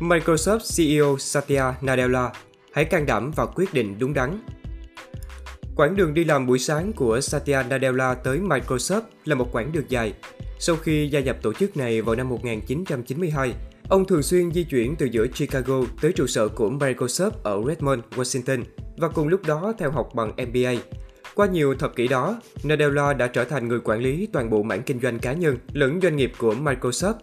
Microsoft CEO Satya Nadella hãy can đảm và quyết định đúng đắn. Quãng đường đi làm buổi sáng của Satya Nadella tới Microsoft là một quãng đường dài. Sau khi gia nhập tổ chức này vào năm 1992, ông thường xuyên di chuyển từ giữa Chicago tới trụ sở của Microsoft ở Redmond, Washington và cùng lúc đó theo học bằng MBA. Qua nhiều thập kỷ đó, Nadella đã trở thành người quản lý toàn bộ mảng kinh doanh cá nhân lẫn doanh nghiệp của Microsoft.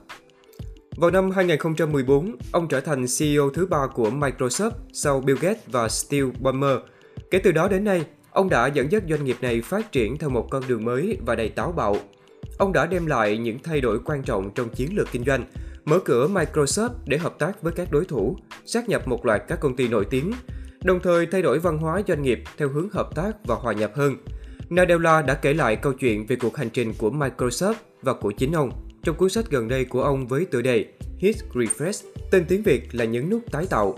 Vào năm 2014, ông trở thành CEO thứ ba của Microsoft sau Bill Gates và Steve Ballmer. Kể từ đó đến nay, ông đã dẫn dắt doanh nghiệp này phát triển theo một con đường mới và đầy táo bạo. Ông đã đem lại những thay đổi quan trọng trong chiến lược kinh doanh, mở cửa Microsoft để hợp tác với các đối thủ, sát nhập một loạt các công ty nổi tiếng, đồng thời thay đổi văn hóa doanh nghiệp theo hướng hợp tác và hòa nhập hơn. Nadella đã kể lại câu chuyện về cuộc hành trình của Microsoft và của chính ông trong cuốn sách gần đây của ông với tựa đề Hit Refresh, tên tiếng Việt là nhấn nút tái tạo.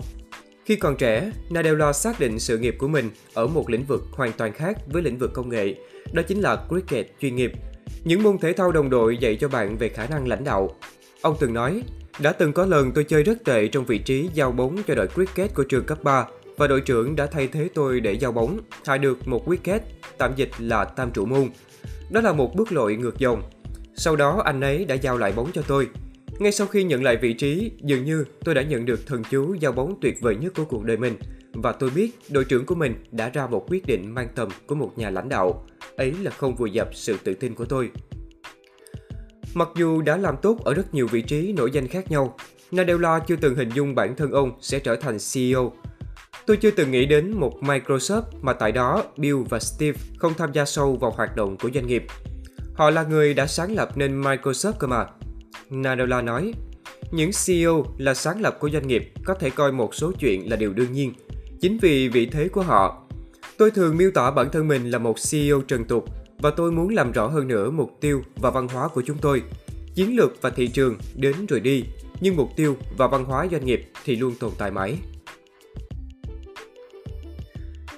Khi còn trẻ, Nadella xác định sự nghiệp của mình ở một lĩnh vực hoàn toàn khác với lĩnh vực công nghệ, đó chính là cricket chuyên nghiệp. Những môn thể thao đồng đội dạy cho bạn về khả năng lãnh đạo. Ông từng nói, đã từng có lần tôi chơi rất tệ trong vị trí giao bóng cho đội cricket của trường cấp 3 và đội trưởng đã thay thế tôi để giao bóng, hạ được một wicket, tạm dịch là tam trụ môn. Đó là một bước lội ngược dòng. Sau đó anh ấy đã giao lại bóng cho tôi. Ngay sau khi nhận lại vị trí, dường như tôi đã nhận được thần chú giao bóng tuyệt vời nhất của cuộc đời mình. Và tôi biết đội trưởng của mình đã ra một quyết định mang tầm của một nhà lãnh đạo. Ấy là không vùi dập sự tự tin của tôi. Mặc dù đã làm tốt ở rất nhiều vị trí nổi danh khác nhau, Nadella chưa từng hình dung bản thân ông sẽ trở thành CEO Tôi chưa từng nghĩ đến một Microsoft mà tại đó Bill và Steve không tham gia sâu vào hoạt động của doanh nghiệp. Họ là người đã sáng lập nên Microsoft cơ mà. Nadella nói, những CEO là sáng lập của doanh nghiệp có thể coi một số chuyện là điều đương nhiên. Chính vì vị thế của họ, tôi thường miêu tả bản thân mình là một CEO trần tục và tôi muốn làm rõ hơn nữa mục tiêu và văn hóa của chúng tôi. Chiến lược và thị trường đến rồi đi, nhưng mục tiêu và văn hóa doanh nghiệp thì luôn tồn tại mãi.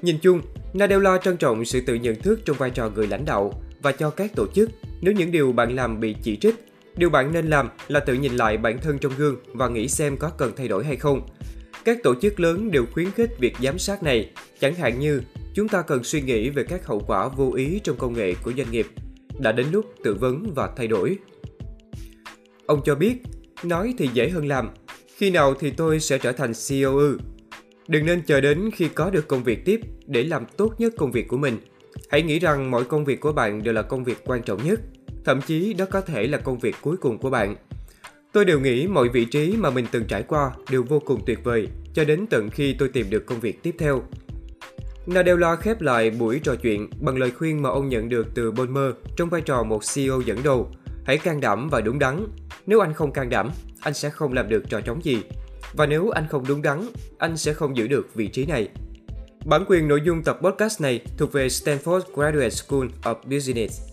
Nhìn chung, Nadella trân trọng sự tự nhận thức trong vai trò người lãnh đạo và cho các tổ chức nếu những điều bạn làm bị chỉ trích, điều bạn nên làm là tự nhìn lại bản thân trong gương và nghĩ xem có cần thay đổi hay không. Các tổ chức lớn đều khuyến khích việc giám sát này, chẳng hạn như chúng ta cần suy nghĩ về các hậu quả vô ý trong công nghệ của doanh nghiệp. Đã đến lúc tự vấn và thay đổi. Ông cho biết, nói thì dễ hơn làm. Khi nào thì tôi sẽ trở thành CEO ư? Đừng nên chờ đến khi có được công việc tiếp để làm tốt nhất công việc của mình. Hãy nghĩ rằng mọi công việc của bạn đều là công việc quan trọng nhất, thậm chí đó có thể là công việc cuối cùng của bạn. Tôi đều nghĩ mọi vị trí mà mình từng trải qua đều vô cùng tuyệt vời, cho đến tận khi tôi tìm được công việc tiếp theo. Nadella khép lại buổi trò chuyện bằng lời khuyên mà ông nhận được từ Bonmer trong vai trò một CEO dẫn đầu. Hãy can đảm và đúng đắn. Nếu anh không can đảm, anh sẽ không làm được trò trống gì. Và nếu anh không đúng đắn, anh sẽ không giữ được vị trí này. Bản quyền nội dung tập podcast này thuộc về Stanford Graduate School of Business.